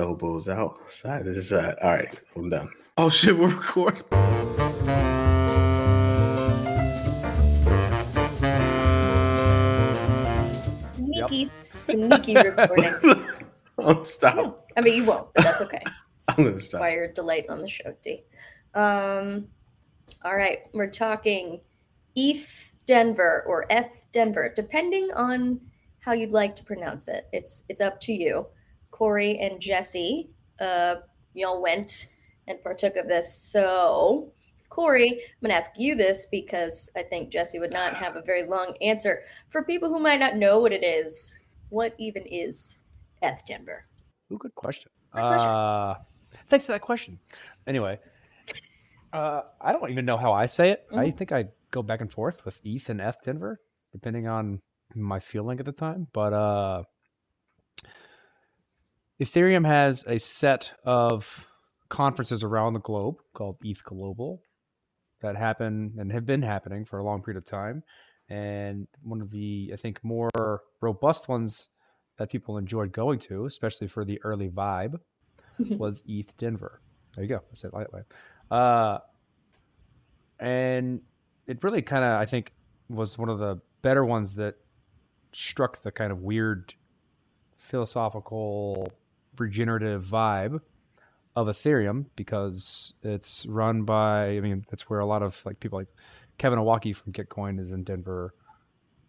elbows outside. This is uh, all right. I'm done. Oh shit, we're recording. Sneaky, sneaky recording. Don't stop. I mean, you won't, but that's okay. I'm gonna stop. why you're delight on the show, D. Um, all right, we're talking ETH Denver or Eth Denver, depending on how you'd like to pronounce it. It's it's up to you. Corey and Jesse, uh, y'all went and partook of this. So, Corey, I'm gonna ask you this because I think Jesse would not have a very long answer. For people who might not know what it is, what even is Eth Denver? Ooh, good question. Uh, thanks for that question. Anyway, uh, I don't even know how I say it. I Mhm. think I go back and forth with ETH and F Denver, depending on my feeling at the time. But uh, Ethereum has a set of conferences around the globe called ETH Global that happen and have been happening for a long period of time. And one of the, I think, more robust ones that people enjoyed going to, especially for the early vibe, was ETH Denver. There you go. I said it that. Uh, and it really kind of, I think, was one of the better ones that struck the kind of weird philosophical regenerative vibe of Ethereum because it's run by, I mean, that's where a lot of like people like Kevin Owocki from Gitcoin is in Denver.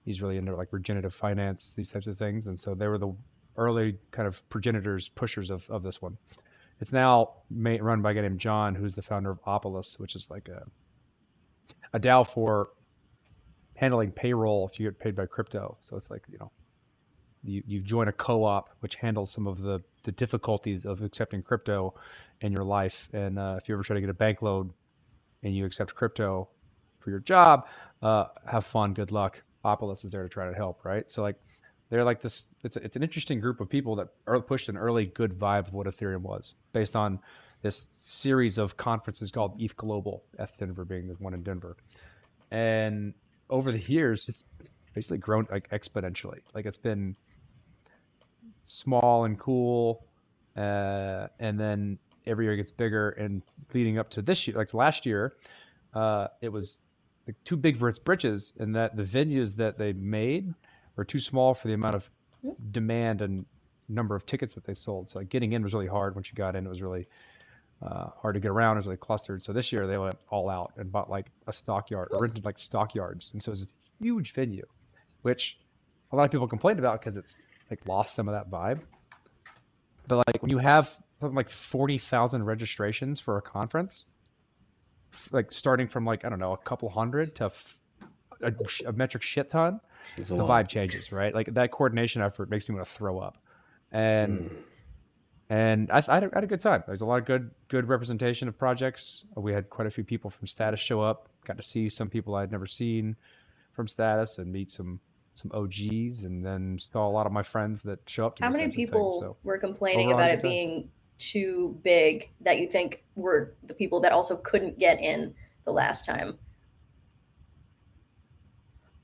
He's really into like regenerative finance, these types of things. And so they were the early kind of progenitors, pushers of, of this one. It's now ma- run by a guy named John, who's the founder of Opolis, which is like a, a DAO for handling payroll if you get paid by crypto. So it's like, you know, you, you join a co-op which handles some of the, the difficulties of accepting crypto in your life. And uh, if you ever try to get a bank loan and you accept crypto for your job, uh, have fun, good luck. Opolis is there to try to help, right? So like they're like this. It's it's an interesting group of people that pushed an early good vibe of what Ethereum was, based on this series of conferences called ETH Global, ETH Denver being the one in Denver, and over the years, it's basically grown like exponentially. Like it's been small and cool, uh, and then every year it gets bigger. And leading up to this year, like last year, uh, it was like too big for its britches, and that the venues that they made were too small for the amount of demand and number of tickets that they sold. So like getting in was really hard. Once you got in, it was really uh, hard to get around. It was really clustered. So this year they went all out and bought like a stockyard, or rented like stockyards, and so it was a huge venue, which a lot of people complained about because it's like lost some of that vibe. But like when you have something like forty thousand registrations for a conference, like starting from like I don't know a couple hundred to f- a, a metric shit ton, It's the lot. vibe changes, right? Like that coordination effort makes me want to throw up, and Mm. and I, I, had a, I had a good time. There's a lot of good good representation of projects. We had quite a few people from Status show up. Got to see some people I'd never seen from Status and meet some some OGs, and then saw a lot of my friends that show up. To How many types of things, people so. were complaining overall, about it being too big that you think were the people that also couldn't get in the last time?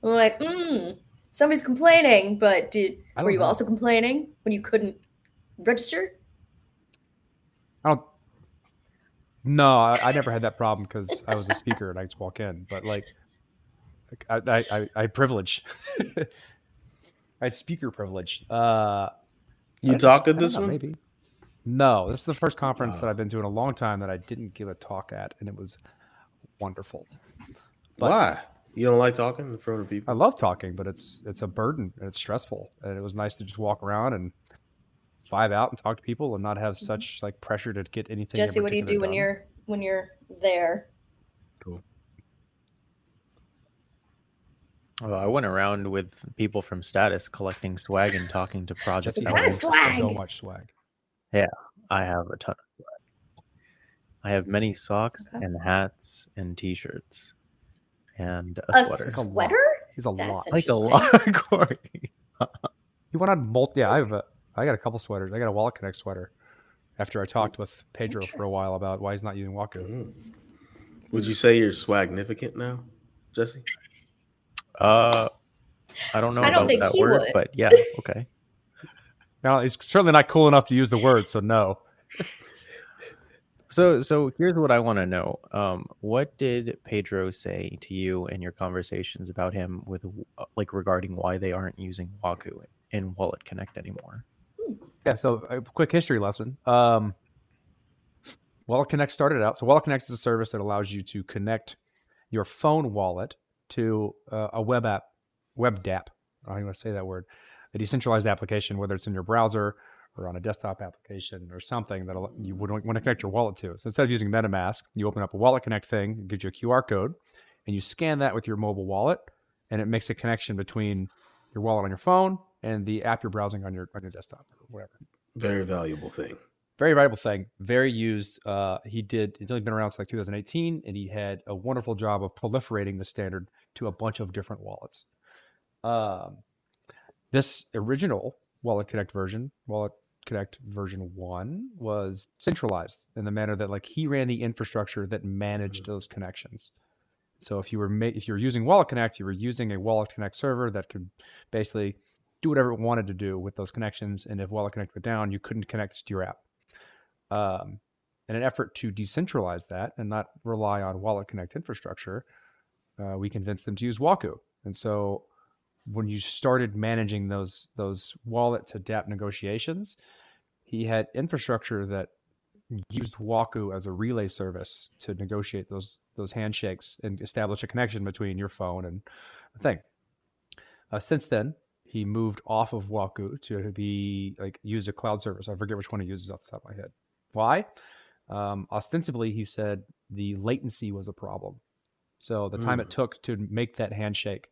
I'm like, mm, somebody's complaining, but did were you know. also complaining when you couldn't register? I don't. No, I, I never had that problem because I was a speaker and I just walk in. But like, I, I, I, I had privilege. I had speaker privilege. Uh, You I- talked at this know, one? Maybe. No, this is the first conference Wow. that I've been to in a long time that I didn't give a talk at, and it was wonderful. But- Why? You don't like talking in front of people? I love talking, but it's it's a burden and it's stressful, and it was nice to just walk around and vibe out and talk to people and not have such like pressure to get anything. Jesse, what do you do particular when done. you're when you're there? Oh, I went around with people from Status collecting swag and talking to projects. That got were a swag! So much swag. Yeah, I have a ton of swag. I have many socks Okay. and hats and t-shirts and a, A sweater. Like a lot. sweater? He's a That's lot. a- Like a Interesting. lot, Corey. He went on multi. Yeah, I have a. I got a couple sweaters. I got a Wallet Connect sweater. After I talked with Pedro for a while about why he's not using Waku. Mm. Would you say you're swagnificant now, Jesse? Uh, I don't know I don't about think that he word, would. but yeah, okay. Now he's certainly not cool enough to use the word, so no. So, so here's what I want to know. Um, what did Pedro say to you in your conversations about him with, uh, like, regarding why they aren't using Waku in Wallet Connect anymore? Yeah, so a quick history lesson. Um, Wallet Connect started out. So Wallet Connect is a service that allows you to connect your phone wallet to uh, a web app, web DApp. I don't even want to say that word. A decentralized application, whether it's in your browser or on a desktop application or something that you would want to connect your wallet to. So instead of using MetaMask, you open up a Wallet Connect thing, it gives you a QR code, and you scan that with your mobile wallet, and it makes a connection between your wallet on your phone and the app you're browsing on your on your desktop or whatever. Very valuable thing. Very valuable thing. Very used. Uh, he did. It's only been around since like 2018, and he had a wonderful job of proliferating the standard to a bunch of different wallets. Um, this original Wallet Connect version, Wallet Connect version one, was centralized in the manner that like he ran the infrastructure that managed Mm-hmm. those connections. So if you were ma- if you were using Wallet Connect, you were using a Wallet Connect server that could basically do whatever it wanted to do with those connections. And if Wallet Connect went down, you couldn't connect to your app. Um, in an effort to decentralize that and not rely on Wallet Connect infrastructure, uh, we convinced them to use Waku. And so when you started managing those those wallet to DApp negotiations, he had infrastructure that used Waku as a relay service to negotiate those those handshakes and establish a connection between your phone and the thing. Uh, since then, he moved off of Waku to be like use a cloud service. I forget which one he uses off the top of my head. Why? Um, ostensibly, he said the latency was a problem. So the time it Mm. took to make that handshake,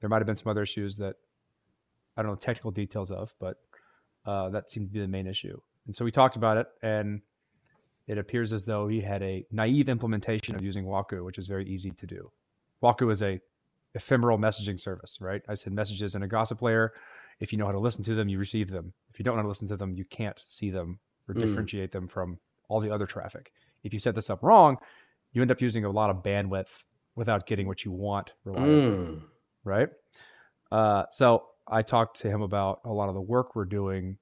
there might have been some other issues that I don't know technical details of, but uh, that seemed to be the main issue. And so we talked about it, and it appears as though he had a naive implementation of using Waku, which is very easy to do. Waku is a ephemeral messaging service, right? I send messages in a gossip layer. If you know how to listen to them, you receive them. If you don't know how to listen to them, you can't see them or Mm. differentiate them from all the other traffic. If you set this up wrong, you end up using a lot of bandwidth without getting what you want reliably Mm. right? Uh, so I talked to him about a lot of the work we're doing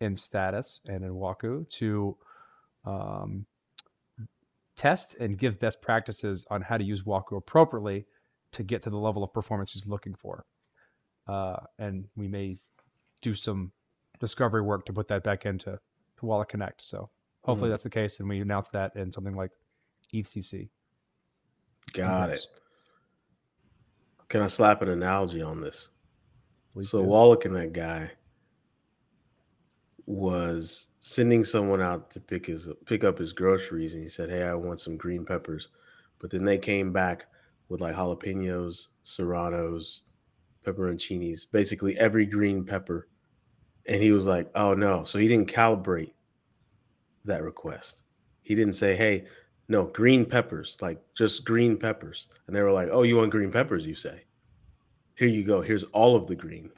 in Status and in Waku to um, test and give best practices on how to use Waku appropriately to get to the level of performance he's looking for. Uh, and we may do some discovery work to put that back into Wallet Connect. So hopefully Mhm. that's the case, and we announce that in something like ECC. Got it. Can I slap an analogy on this? Please so do. Wallet Connect guy was sending someone out to pick his pick up his groceries, and he said, "Hey, I want some green peppers," but then they came back with like jalapenos, serranos, pepperoncinis, basically every green pepper, and he was like, "Oh no!" So he didn't calibrate that request. He didn't say, "Hey." No, green peppers, like just green peppers. And they were like, Oh, you want green peppers, you say? Here you go. Here's all of the green.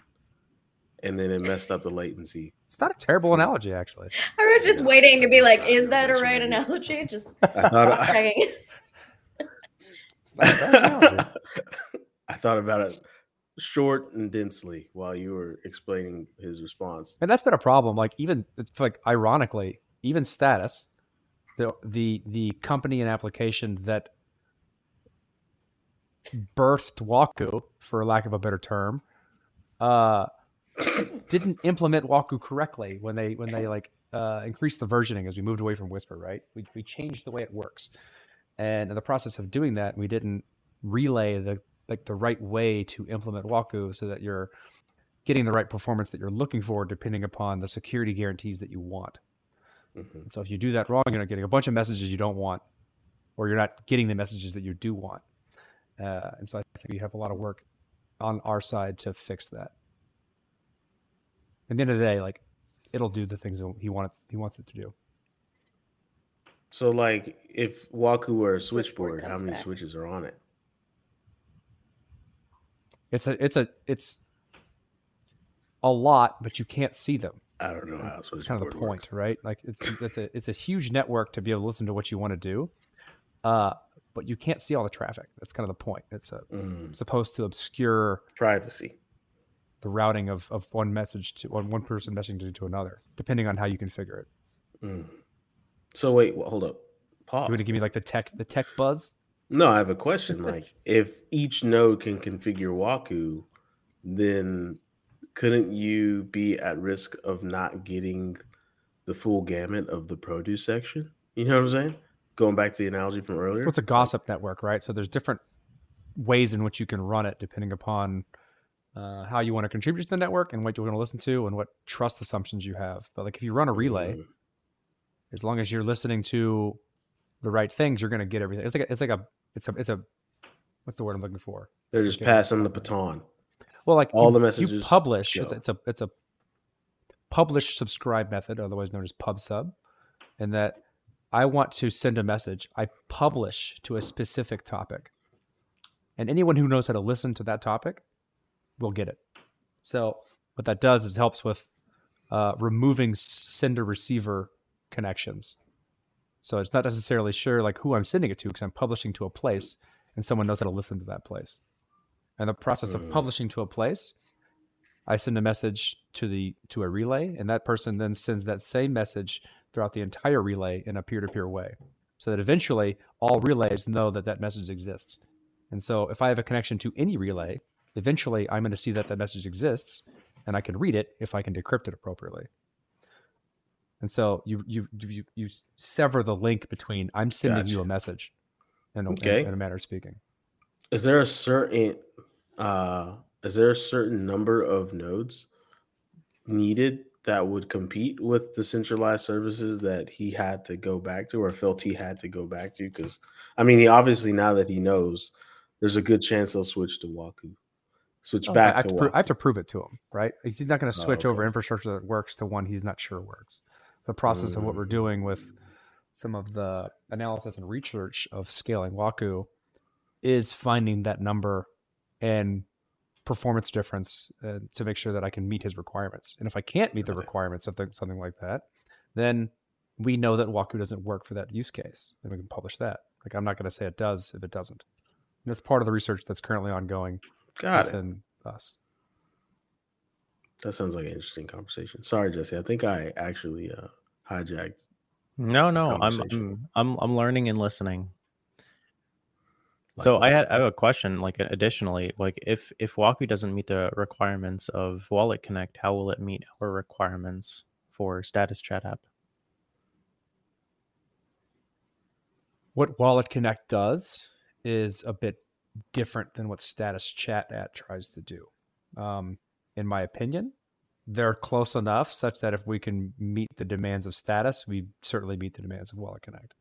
And then it messed up the latency. it's not a terrible analogy, actually. I was just Yeah. waiting to be like, is that a right right. analogy? Just I thought checking. It's not a bad analogy. I thought about it short and densely while you were explaining his response. and that's been a problem. Like even it's like ironically, even status, the the the company and application that birthed Waku, for lack of a better term, uh, didn't implement Waku correctly when they when they like uh, increased the versioning as we moved away from Whisper. Right, we we changed the way it works, and in the process of doing that, we didn't relay the like the right way to implement Waku so that you're getting the right performance that you're looking for depending upon the security guarantees that you want. Mhm. So if you do that wrong, you're not getting a bunch of messages you don't want, or you're not getting the messages that you do want. Uh, and so I think we have a lot of work on our side to fix that. At the end of the day, like it'll do the things that he wants he wants it to do. So, like, if Waku were a Switchboard switchboard, how many back. switches are on it? It's a it's a it's a lot, but you can't see them. I don't know how That's kind of the point, works. right? Like it's it's a it's a huge network to be able to listen to what you want to do, uh, but you can't see all the traffic. That's kind of the point. It's a, Mm, supposed to obscure privacy. the routing of, of one message to one, one person messaging to another, depending on how you configure it. Mm. So wait, well, hold up. Pause. You want to give me like the tech the tech buzz? No, I have a question. Like, if each node can configure Waku, then couldn't you be at risk of not getting the full gamut of the produce section? You know what I'm saying? Going back to the analogy from earlier. It's a gossip network, right? So there's different ways in which you can run it depending upon uh, how you want to contribute to the network and what you want to listen to and what trust assumptions you have. But like if you run a relay, Mm. as long as you're listening to the right things, you're going to get everything. It's like a, it's like a it's a it's a what's the word I'm looking for? They're just passing the baton. Well, like All you, the messages you publish. It's, it's a it's a publish subscribe method, otherwise known as pub sub, and that I want to send a message. I publish to a specific topic, and anyone who knows how to listen to that topic will get it. So what that does is helps with uh, removing sender receiver connections. So it's not necessarily sure like who I'm sending it to because I'm publishing to a place and someone knows how to listen to that place. And the process of Mm. publishing to a place, I send a message to the to a relay, and that person then sends that same message throughout the entire relay in a peer-to-peer way, so that eventually all relays know that that message exists. And so if I have a connection to any relay, eventually I'm going to see that that message exists, and I can read it if I can decrypt it appropriately. And so you you you, you sever the link between I'm sending you a message, in a, in- Okay. in a manner of speaking. Is there a certain uh is there a certain number of nodes needed that would compete with the centralized services that he had to go back to or felt he had to go back to? Because I mean he obviously now that he knows, there's a good chance he'll switch to Waku. Switch Oh, I, back have to to pro- I have to prove it to him, right? He's not going to Oh, switch over infrastructure that works to one he's not sure works. The process of what we're doing with some of the analysis and research of scaling Waku is finding that number and performance difference uh, to make sure that I can meet his requirements. And if I can't meet the requirements of the, something like that, then we know that Waku doesn't work for that use case. and we can publish that. Like I'm not going to say it does if it doesn't. And that's part of the research that's currently ongoing Got it. within us. That sounds like an interesting conversation. Sorry, Jesse. I think I actually uh hijacked. No, no, I'm, I'm I'm I'm learning and listening. So I had I have a question. Like additionally, like if if Waku doesn't meet the requirements of Wallet Connect, how will it meet our requirements for Status Chat app? What Wallet Connect does is a bit different than what Status Chat at tries to do. Um, in my opinion, they're close enough such that if we can meet the demands of Status, we certainly meet the demands of Wallet Connect.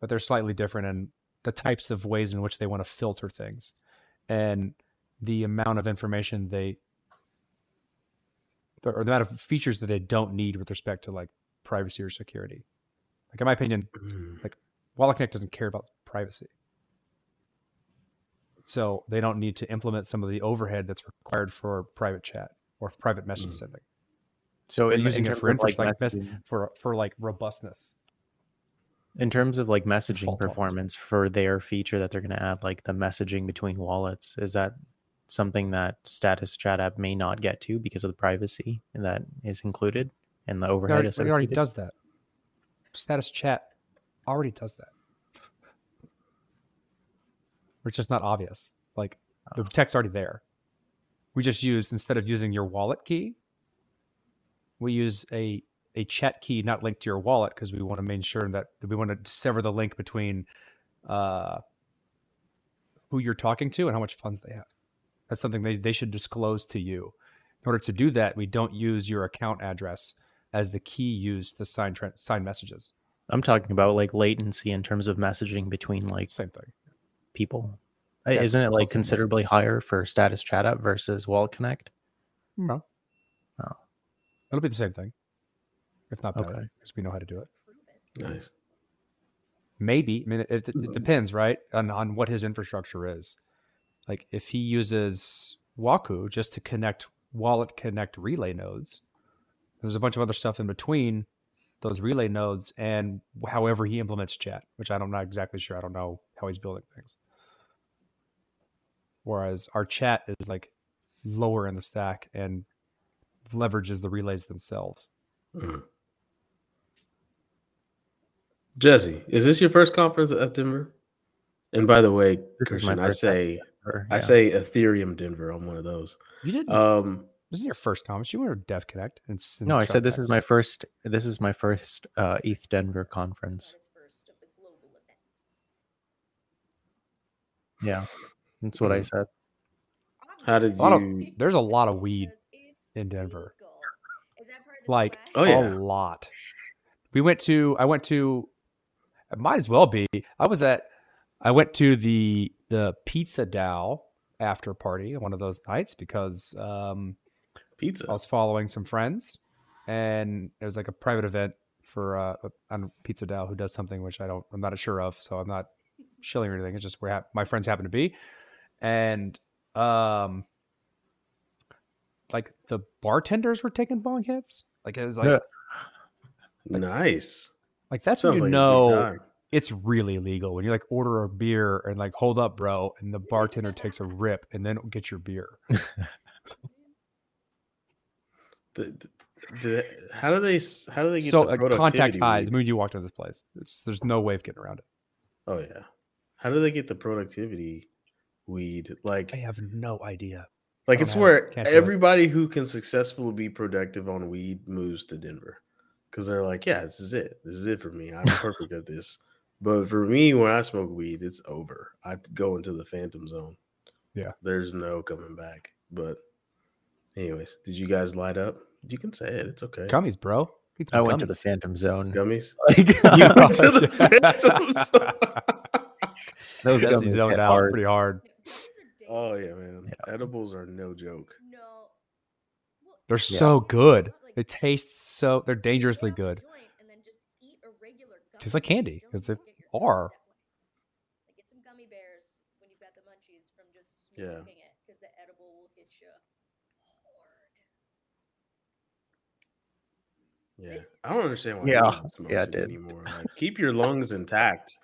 But they're slightly different in the types of ways in which they want to filter things and the amount of information they or the amount of features that they don't need with respect to like privacy or security. Like in my opinion, mm. like Wallet Connect doesn't care about privacy. So they don't need to implement some of the overhead that's required for private chat or private message Mm. sending. So They're in, using in it for like, like, mess- for for like robustness. in terms of like messaging tolerance. performance for their feature that they're going to add, like the messaging between wallets, is that something that Status Chat app may not get to because of the privacy that is included and the It overhead already, it already does that. Status chat already does that. It's just not obvious. Like the Oh. tech's already there. We just use instead of using your wallet key, we use a a chat key not linked to your wallet because we want to make sure that we want to sever the link between uh, who you're talking to and how much funds they have. That's something they, they should disclose to you. In order to do that, we don't use your account address as the key used to sign tra- sign messages. I'm talking about like latency in terms of messaging between like Same thing. People. Uh, Yeah, Isn't it like same thing. considerably higher for Status Chat app versus Wallet Connect? No. Oh. It'll be the same thing, if not better, Okay. because we know how to do it. nice. Maybe. I mean, it, it, Mm-hmm. it depends, right, on on what his infrastructure is. Like if he uses Waku just to connect Wallet Connect relay nodes, there's a bunch of other stuff in between those relay nodes and however he implements chat, which I don't know exactly sure. I don't know how he's building things. whereas our chat is like lower in the stack and leverages the relays themselves. Mhm. Jesse, is this your first conference at Denver? And by the way, This is Christian, I first say Or- I say Ethereum Denver on one of those. You didn't. Um, this is your first conference. You were at Dev Connect. And s- no, I said this is my first. This is my first uh, ETH Denver conference. First of the global events. Yeah, that's what I Mhm. said. how did A of- you? There's a lot of weed in Denver. legal. Is that part of the Like? Oh, yeah. a lot. We went to. I went to. It might as well be. I was at. I went to the the Pizza DAO after party one of those nights because um, Pizza. I was following some friends, and it was like a private event for uh, on Pizza DAO who does something which I don't, I'm not sure of, so I'm not shilling or anything. It's just where hap- my friends happen to be, and um, like the bartenders were taking bong hits. Like it was like, Yeah. nice. like that's when you like know it's really legal when you like order a beer and like hold up, bro, and the bartender takes a rip and then get your beer. The, the, the- how do they? s- How do they get So the like contact high. The weed? moment you walked into this place, it's there's no way of getting around it. Oh yeah. How do they get the productivity weed? Like, I have no idea. like it's have it. where Can't it. everybody who can successfully be productive on weed moves to Denver because they're like, yeah, this is it. This is it for me. I'm perfect at this. But for me, when I smoke weed, it's over. I go into the phantom zone. Yeah. There's no coming back. But, anyways, did you guys light up? You can say it. It's okay. Gummies, bro. I some went to the. Phantom Zone. Gummies. Like, You went to the oh, phantom zone. those Jesse gummies zoned hit out hard. pretty hard. Oh yeah, man. Yeah. Edibles are no joke. No. Well, They're Yeah. so good. They taste so. They're dangerously good. joint and then just eat a regular Tastes like candy, Don't 'cause they look at your are. gummies that way. Like, get some gummy bears when you've got the munchies from just Yeah. it, because the edible will hit you hard. Yeah, I don't understand why. Yeah, anyone smokes yeah, it it did. anymore. Like, keep your lungs intact.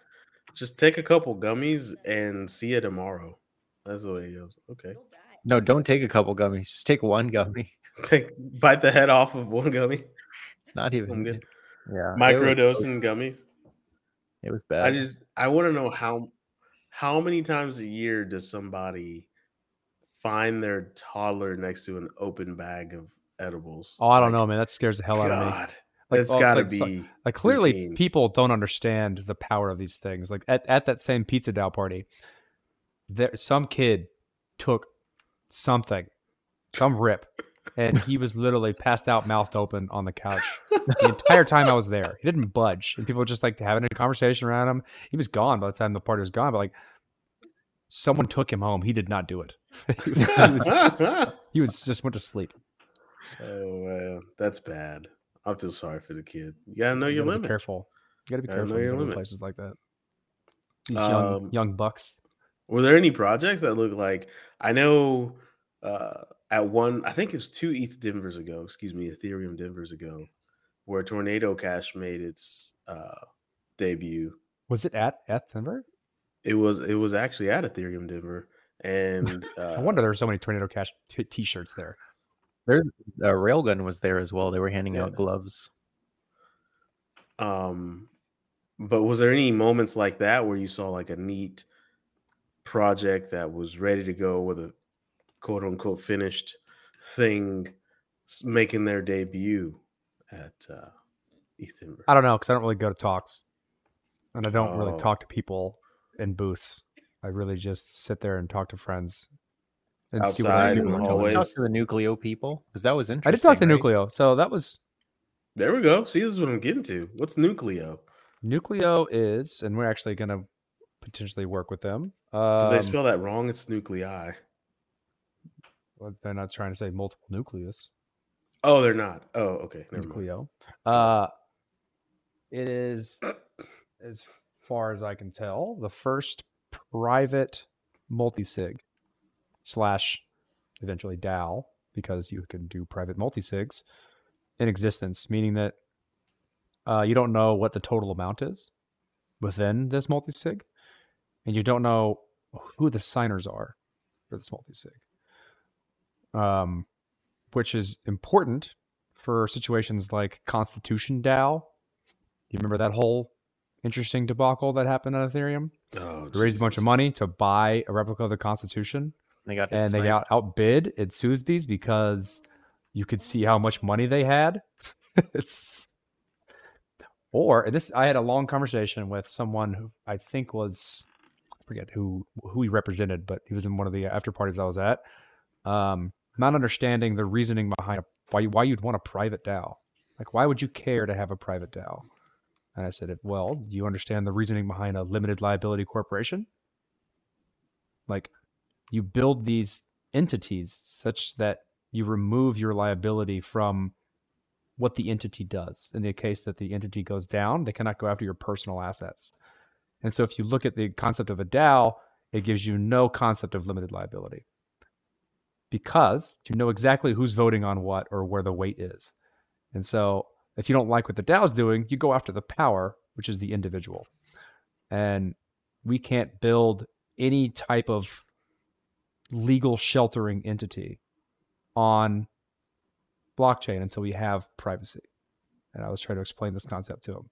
Just take a couple gummies and see you tomorrow. That's the way it goes. Okay, No, don't take a couple gummies. Just take one gummy. take bite the head off of one gummy. It's not even. I'm good. Yeah, it was- Microdosing gummies. It was bad. I just I want to know how how many times a year does somebody find their toddler next to an open bag of edibles? Oh, I don't Like, know, man. That scares the hell out of me. God, Like, it's got to like, be Like clearly, routine. people don't understand the power of these things. Like at, at that same pizza DAO party, there some kid took something, some rip, and he was literally passed out, mouthed open on the couch the entire time I was there. He didn't budge, and people were just like having a conversation around him. He was gone by the time the party was gone, but like someone took him home. He did not do it. he, was, he, was, he was just went to sleep. Oh well, that's bad. I feel sorry for the kid. You gotta know You your gotta limit. careful. You gotta be Gotta careful when you your go limit. places like that. These young Um, young bucks. Were there any projects that look like I know uh at one I think it's two ETH Denvers ago, excuse me, Ethereum Denvers ago, where Tornado Cash made its uh debut. Was it at at Denver? It was it was actually at Ethereum Denver. And uh, I wonder there were so many Tornado Cash t- t-shirts there. There, uh, Railgun was there as well. They were handing Yeah. out gloves. Um, but was there any moments like that where you saw like a neat project that was ready to go with a quote unquote finished thing making their debut at uh, ETH Denver? I don't know because I don't really go to talks, and I don't really Oh. talk to people in booths. I really just sit there and talk to friends and see what Outside other in people the are Did doing. you hallways. talk to the Nucleo people because that was interesting. I did talk to right? Nucleo, so that was There we go. See, this is what I'm getting to. What's Nucleo? Nucleo is, and we're actually going to potentially work with them. Did Um, they spell that wrong? It's nuclei. well, they're not trying to say multiple nucleus. Oh, they're not. Oh, okay. Never mind. Nucleo. Uh, it is, as far as I can tell, the first private multi-sig slash eventually DAO because you can do private multi-sigs in existence, meaning that uh, you don't know what the total amount is within this multi-sig, and you don't know who the signers are. for this multi-sig. Um, which is important for situations like Constitution DAO. You remember that whole interesting debacle that happened on Ethereum? Oh, raised a bunch of money to buy a replica of the Constitution, They got and they got outbid at Sotheby's because you could see how much money they had. it's or this I had a long conversation with someone who I think was I forget who who he represented, but he was in one of the after parties I was at. Um, not understanding the reasoning behind why why you'd want a private DAO. Like why would you care to have a private DAO? And I said, well, do you understand the reasoning behind a limited liability corporation? Like you build these entities such that you remove your liability from what the entity does. In the case that the entity goes down, they cannot go after your personal assets. And so if you look at the concept of a DAO, it gives you no concept of limited liability because you know exactly who's voting on what or where the weight is. And so if you don't like what the DAO is doing, you go after the power, which is the individual. And we can't build any type of legal sheltering entity on blockchain until we have privacy. And I was trying to explain this concept to him.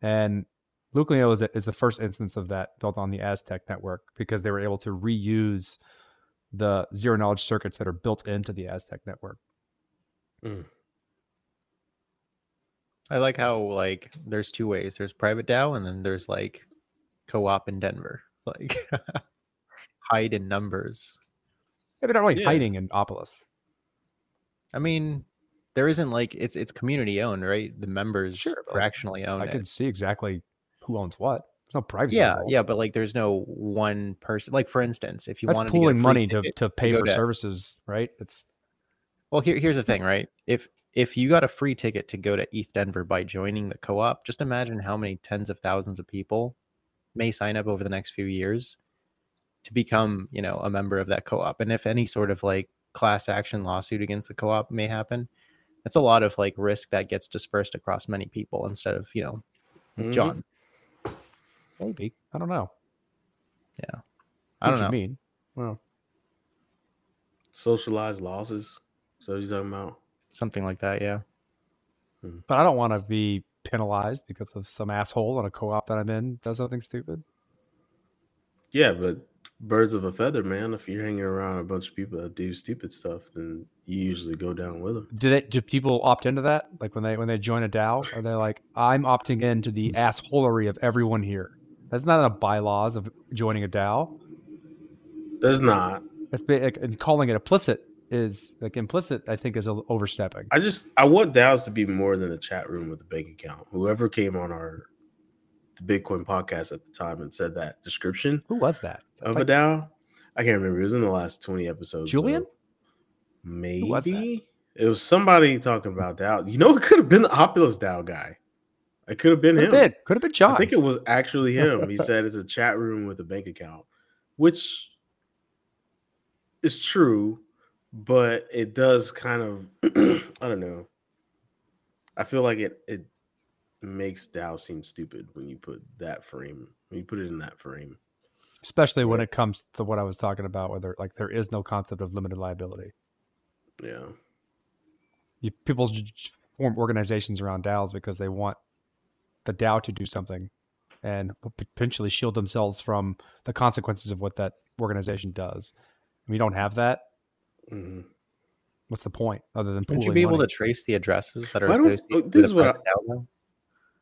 And Nucleo is, is the first instance of that built on the Aztec network because they were able to reuse the zero knowledge circuits that are built into the Aztec network. Hmm. I like how like there's two ways. There's private DAO and then there's like co-op in Denver. Like hide in numbers. Yeah, they're not really Yeah. hiding in Opolis. I mean, there isn't like it's it's community owned, right? The members Sure, fractionally own I it. can see exactly who owns what. There's no privacy. Yeah, involved. yeah, but like there's no one person. Like for instance, if you want wanted pooling to get a money to, to pay go for to- services, right? It's Well, here, here's the thing, right? If if you got a free ticket to go to ETH Denver by joining the co-op, just imagine how many tens of thousands of people may sign up over the next few years to become, you know, a member of that co-op. And if any sort of like class action lawsuit against the co-op may happen, that's a lot of like risk that gets dispersed across many people instead of, you know, Mhm. John. maybe. I don't know. Yeah. I don't what know. you mean. Well, Socialized losses. So you talking about? Something like that, yeah. but I don't want to be penalized because of some asshole on a co-op that I'm in does something stupid. Yeah, but birds of a feather, man. If you're hanging around a bunch of people that do stupid stuff, then you usually go down with them. Do they? Do people opt into that? Like when they when they join a DAO, are they like, I'm opting into the assholery of everyone here? That's not in the bylaws of joining a DAO. There's not. That's like, and calling it implicit is like implicit. I think is overstepping. I just I want DAOs to be more than a chat room with a bank account. Whoever came on our the Bitcoin podcast at the time and said that description Who was that? of Like, a DAO, I can't remember. It was in the last 20 episodes. Julian? though. Maybe was that? it was somebody talking about DAO. You know, it could have been the Opolis DAO guy. It could have been could him. been, could have been John. I think it was actually him. He said it's a chat room with a bank account, which is true, but it does kind of I don't know. I feel like it it makes DAO seem stupid when you put that frame when you put it in that frame. especially when it comes to what I was talking about, whether like there is no concept of limited liability. Yeah. You, people j- j- form organizations around DAOs because they want the DAO to do something and potentially shield themselves from the consequences of what that organization does. We don't have that, Mhm. what's the point other than Wouldn't you pooling be able to trace the addresses that are Why don't- associated oh, this with is what I- private DAO, though?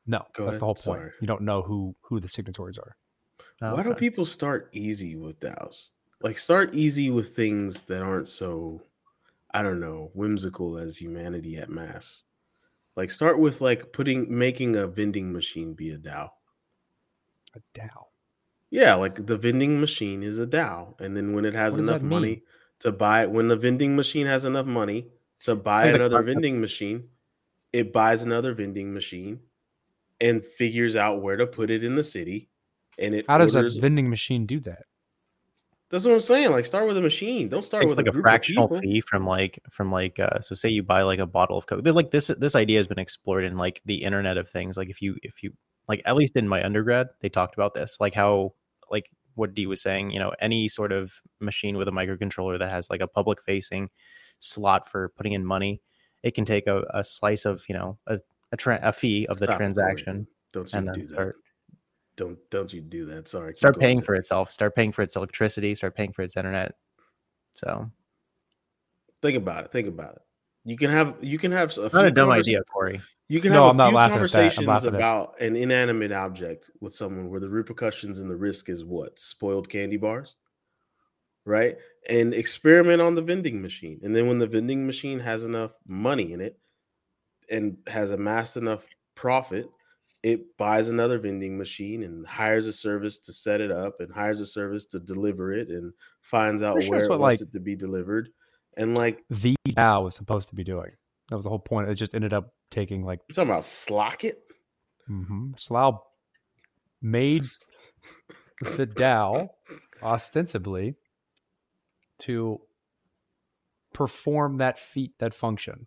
No, Go that's ahead, the whole point. sorry. You don't know who who the signatories are. Oh, Why do okay. people start easy with DAOs? Like start easy with things that aren't so I don't know, whimsical as humanity at mass. Like start with like putting making a vending machine be a DAO. A DAO. Yeah, like the vending machine is a DAO. And then when it has What enough money to buy when the vending machine has enough money to buy another vending machine, it buys another vending machine and figures out where to put it in the city. And it How does orders, a vending machine do that? That's what I'm saying. Like start with a machine. Don't start takes with like a, a, fractional fee from like from like uh so say you buy like a bottle of coke they're like this this idea has been explored in like the internet of things like if you if you like at least in my undergrad they talked about this like how like what D was saying. You know, any sort of machine with a microcontroller that has like a public facing slot for putting in money, it can take a, a slice of you know a a, tra- a fee of the Stop transaction Don't you and then do that. start Don't don't you do that. Sorry. start paying for itself, start paying for its electricity, start paying for its internet. So Think about it. Think about it. You can have you can have a not a dumb idea, Corey. You can No, have I'm a not few that. Conversations at- about an inanimate object with someone where the repercussions and the risk is what spoiled candy bars, right? And experiment on the vending machine, and then when the vending machine has enough money in it and has amassed enough profit, it buys another vending machine and hires a service to set it up and hires a service to deliver it and finds out sure where it what, wants like- it to be delivered. And like The DAO was supposed to be doing. That was the whole point. It just ended up taking like you talking about Slockit? mm-hmm. Slough made the DAO ostensibly to perform that feat, that function.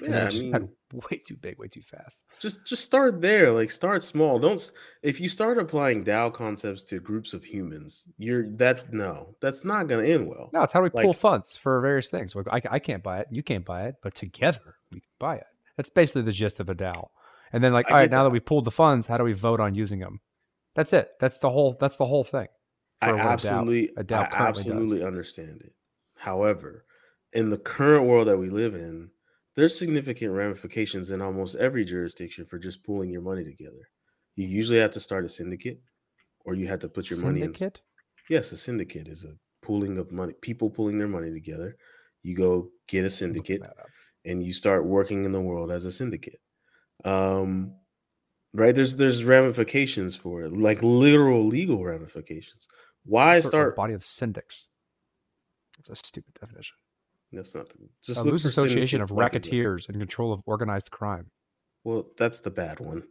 Yeah, I mean, way too big, way too fast. just just start there like start small don't if you start applying DAO concepts to groups of humans you're that's no that's not going to end well No, it's how we pull Like- funds for various things. Like, I, I can't buy it, you can't buy it, but together we can buy it. That's basically the gist of a DAO. And then, like, I all right, now that that. we pulled the funds, how do we vote on using them? That's it. That's the whole. That's the whole thing. i for what a DAO absolutely a DAO i currently does. absolutely understand it however in the current world that we live in there's significant ramifications in almost every jurisdiction for just pooling your money together you usually have to start a syndicate or you have to put your money in Syndicate? yes a syndicate is a pooling of money people pooling their money together you go get a syndicate and you start working in the world as a syndicate um right there's there's ramifications for it like literal legal ramifications why of a start body of syndics. That's a stupid definition. That's not the, just a loose association of racketeers in control of organized crime. well that's the bad one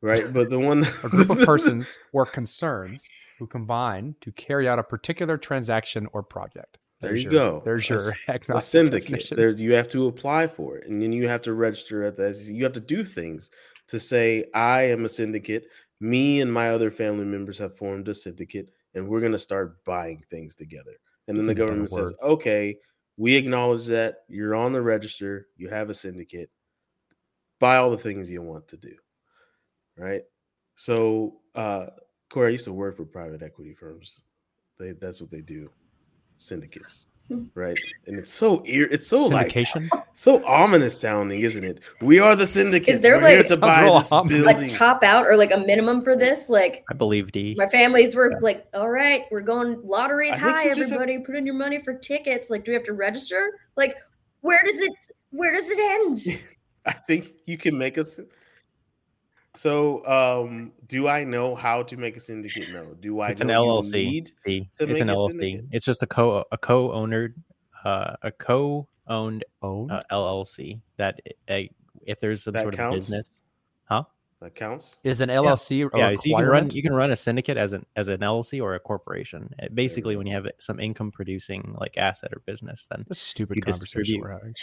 right but the one A group of persons or concerns who combine to carry out a particular transaction or project. There you your- go. There's your a agnostic syndicate definition. there you have to apply for it and then you have to register at the you have to do things to say i am a syndicate me and my other family members have formed a syndicate and we're going to start buying things together and then the Couldn't have done a government says okay we acknowledge that you're on the register you have a syndicate buy all the things you want to do right so uh corey i used to work for private equity firms they that's what they do syndicates. Right and it's so ear it's so like so ominous sounding isn't it? We are the syndicate Is there, we're here like- to buy this ominous. like top out or like a minimum for this? Like I believe D. my families were like all right we're going lotteries I high you just have- everybody put in your money for tickets. Like do we have to register? Like where does it where does it end? I think you can make us so um do i know how to make a syndicate no do i It's an know you LLC. need D. to It's an LLC. syndicate. It's just a co a co-owner uh, a co-owned uh, LLC that uh, if there's some That sort counts? of business, huh? that counts is an LLC a yeah, so you can run you can run a syndicate as an as an LLC or a corporation. Uh, Basically, when you have some income producing like asset or business, then This stupid conversation distribute- we're having.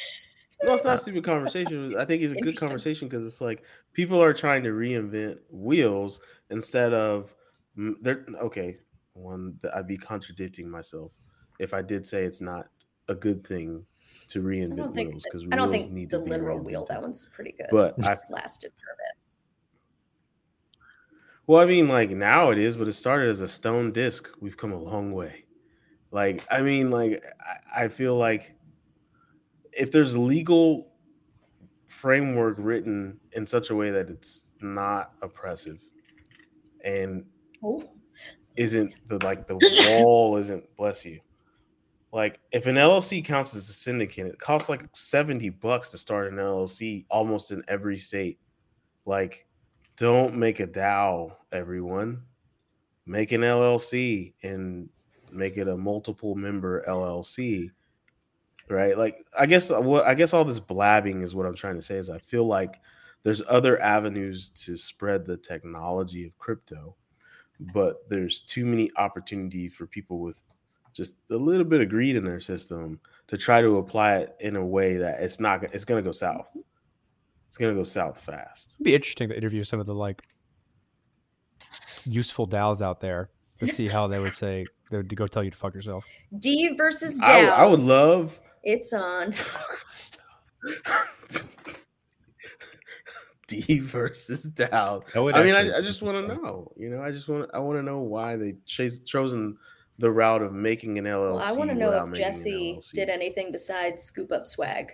No it's not a stupid conversation. I think it's a good conversation because it's like people are trying to reinvent wheels instead of mm, they're okay one that i'd be contradicting myself if i did say it's not a good thing to reinvent wheels because i don't wheels think need the to be literal wheel that one's pretty good. But I- lasted for a bit. Well, I mean, like now it is, but it started as a stone disc. We've come a long way. Like, I mean, like I, I feel like if there's legal framework written in such a way that it's not oppressive and oh isn't the like the wall isn't bless you. Like if an LLC counts as a syndicate, it costs like 70 bucks to start an LLC almost in every state. Like don't make a DAO, everyone. Make an LLC and make it a multiple member LLC. Right? Like I guess uh, what I guess all this blabbing is what I'm trying to say is I feel like there's other avenues to spread the technology of crypto, but there's too many opportunity for people with just a little bit of greed in their system to try to apply it in a way that it's not it's going to go south. It's going to go south fast. It'd be interesting to interview some of the like useful DAOs out there Let's see how they would say they would go tell you to fuck yourself. D versus I, I would love. It's on. D versus DAO. I mean, I, I just want to know. You know, I just want. I want to know why they chase, chosen the route of making an LLC. Well, I want to know if making an Jesse did anything besides scoop up swag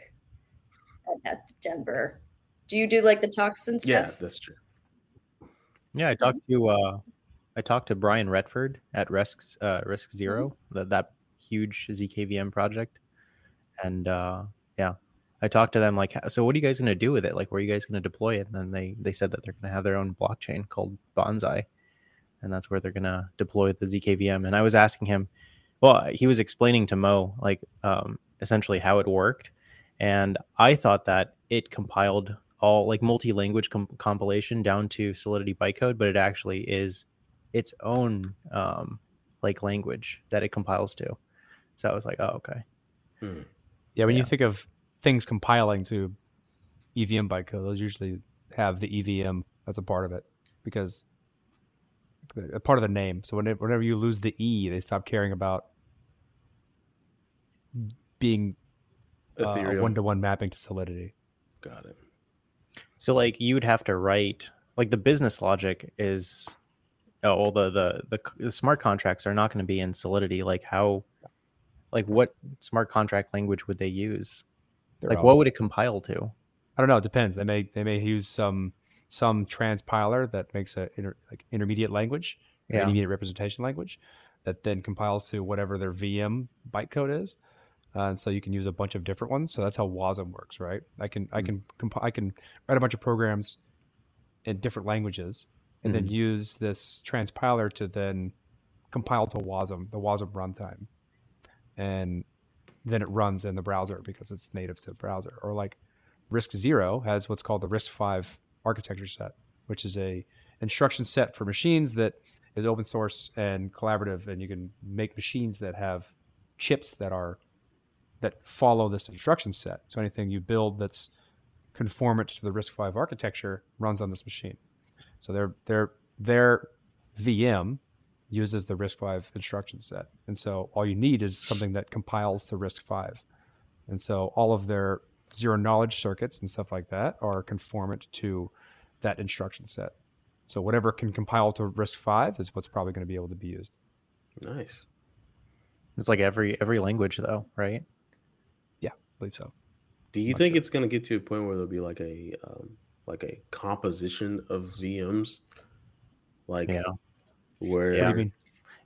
at Eth Denver. Do you do like the toxin stuff? Yeah, that's true. Yeah, I talked to uh, I talked to Brian Retford at RISC uh, RISC Mm-hmm. 0 that that huge ZKVM project, and uh, yeah, I talked to them like, so what are you guys going to do with it? Like, where are you guys going to deploy it? And then they they said that they're going to have their own blockchain called Bonsai, and that's where they're going to deploy the ZKVM. And I was asking him, well, he was explaining to Mo like um, essentially how it worked, and I thought that it compiled all like multi-language com- compilation down to Solidity bytecode, but it actually is its own um, like language that it compiles to. So I was like, oh okay. Yeah, when you think of things compiling to EVM bytecode, those usually have the EVM as a part of it because a part of the name. So whenever, whenever you lose the E, they stop caring about being uh, Ethereum. one to one mapping to Solidity. Got it. So like you would have to write like the business logic is oh well the the the, the smart contracts are not going to be in Solidity. Like how like what smart contract language would they use? They're like all- what would it compile to? I don't know. It depends. They may they may use some some transpiler that makes a inter, like intermediate language, Yeah. intermediate representation language, that then compiles to whatever their VM bytecode is. Uh, and so you can use a bunch of different ones. So that's how WASM works, right? I can I can comp- I can write a bunch of programs in different languages, and then use this transpiler to then compile to WASM, the WASM runtime, and then it runs in the browser because it's native to the browser. Or like RISC Zero has what's called the RISC-V architecture set, which is a instruction set for machines that is open source and collaborative, and you can make machines that have chips that are that follow this instruction set. So anything you build that's conformant to the RISC-V architecture runs on this machine. So their their their VM uses the RISC-V instruction set, and so all you need is something that compiles to RISC-V, and so all of their zero knowledge circuits and stuff like that are conformant to that instruction set. So whatever can compile to RISC-V is what's probably going to be able to be used. Nice. It's like every every language though, right? Yeah, I believe so. Do you Not think sure. it's gonna get to a point where there'll be like a um, like a composition of VMs, like Yeah. Where Yeah. you mean?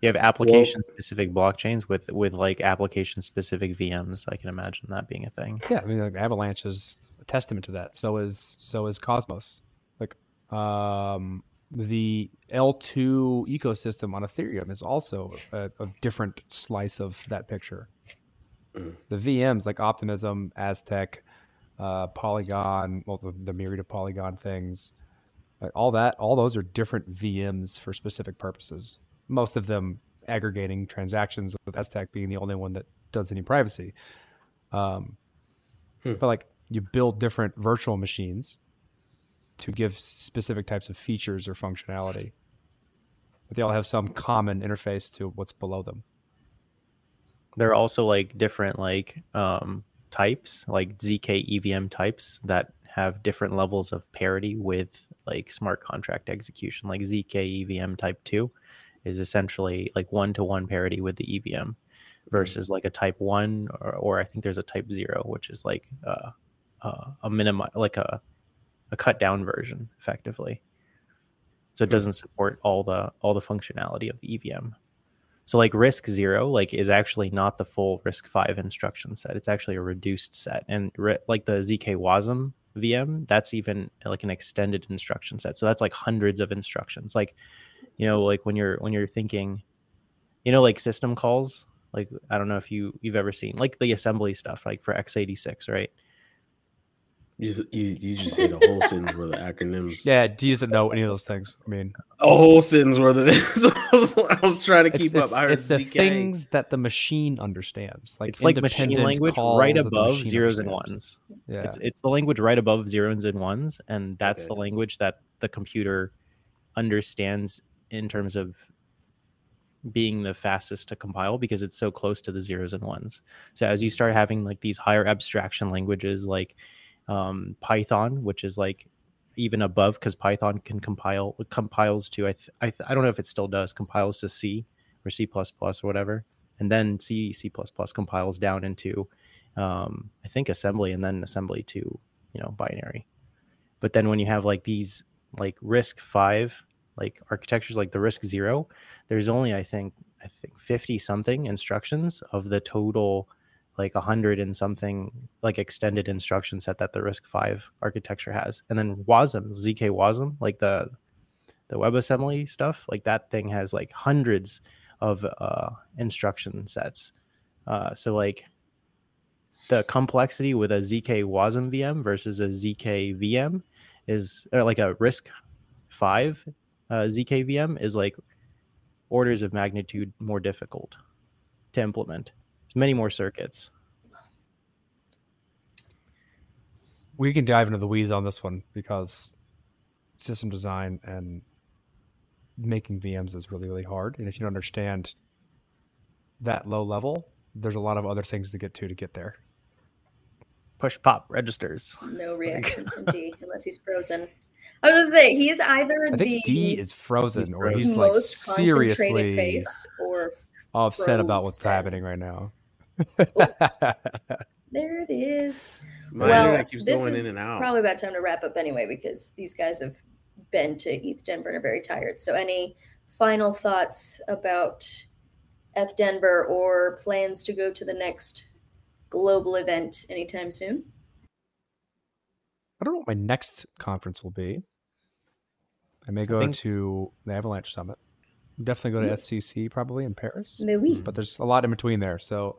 You have application specific blockchains with with like application specific VMs. I can imagine that being a thing. Yeah, I mean, like Avalanche is a testament to that. So is so is Cosmos. Like, um, the L2 ecosystem on Ethereum is also a, a different slice of that picture. Mm. The VMs like Optimism, Aztec, uh, Polygon, well, the, the myriad of Polygon things, like all that, all those are different VMs for specific purposes. Most of them aggregating transactions, with Aztec being the only one that does any privacy. Um, Hmm. But like you build different virtual machines to give specific types of features or functionality. But they all have some common interface to what's below them. There are also like different like um, types, like zk EVM types that have different levels of parity with like smart contract execution. Like zk EVM type two is essentially like one to one parity with the EVM versus like a type one or, or I think there's a type zero, which is like uh, uh, a minimum like a a cut down version effectively. So it Hmm. doesn't support all the all the functionality of the EVM. So like RISC Zero like is actually not the full RISC-V instruction set. It's actually a reduced set. And ri- like the ZK WASM VM, that's even like an extended instruction set. So that's like hundreds of instructions. Like, you know, like when you're when you're thinking, you know, like system calls. Like I don't know if you you've ever seen like the assembly stuff, like for x86, right? You, you, you just say the whole sentence where the acronyms. Yeah, do you doesn't know any of those things? I mean, A whole sentence where the I was, I was trying to it's, keep it's, up. I heard it's the ZK. things that the machine understands. Like it's like machine language right above zeros and ones. Yeah, It's it's the language right above zeros and ones, and that's the language that the computer understands in terms of being the fastest to compile because it's so close to the zeros and ones. So as you start having like these higher abstraction languages like um, Python, which is like even above because Python can compile compiles to I th- I, th- I don't know if it still does compiles to C or C plus plus or whatever, and then C C plus plus compiles down into um, I think assembly and then assembly to you know binary. But then when you have like these like RISC-V like architectures like the RISC Zero, there's only I think I think fifty something instructions of the total like a hundred and something like extended instruction set that the RISC-V architecture has. And then WASM, ZK WASM, like the the WebAssembly stuff, like that thing has like hundreds of uh, instruction sets. Uh, so like the complexity with a ZK WASM VM versus a ZK VM is or like a risk five uh, ZK VM is like orders of magnitude more difficult to implement. There's many more circuits. We can dive into the weeds on this one because system design and making VMs is really, really hard. And if you don't understand that low level, there's a lot of other things to get to to get there. Push pop registers. No reaction from Dee unless he's frozen. I was gonna say he's either I the Dee is frozen He's or he's like most seriously face or upset about what's happening right now. there it is. My well, keeps this going is in and out. probably about time to wrap up anyway because these guys have been to ETH Denver and are very tired. So, any final thoughts about ETH Denver or plans to go to the next global event anytime soon? I don't know what my next conference will be. I may go think- to the Avalanche Summit. Definitely go to hmm. EthCC probably in Paris. Mais oui. But there's a lot in between there. So,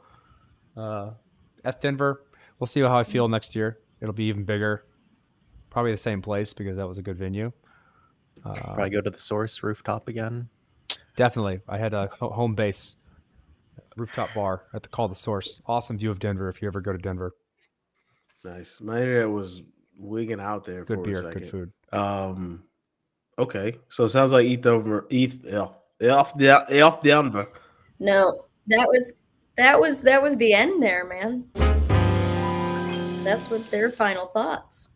uh, ETH Denver, we'll see how I feel next year. It'll be even bigger. Probably the same place because that was a good venue. Uh, Probably go to the source rooftop again. Definitely. I had a home base rooftop bar at the Call the Source. Awesome view of Denver if you ever go to Denver. Nice. My internet was wigging out there Good for beer, a second. good food. Um, okay, so it sounds like ETH over ETH F F F Denver. No, that was that was that was the end there, man. That's what their final thoughts.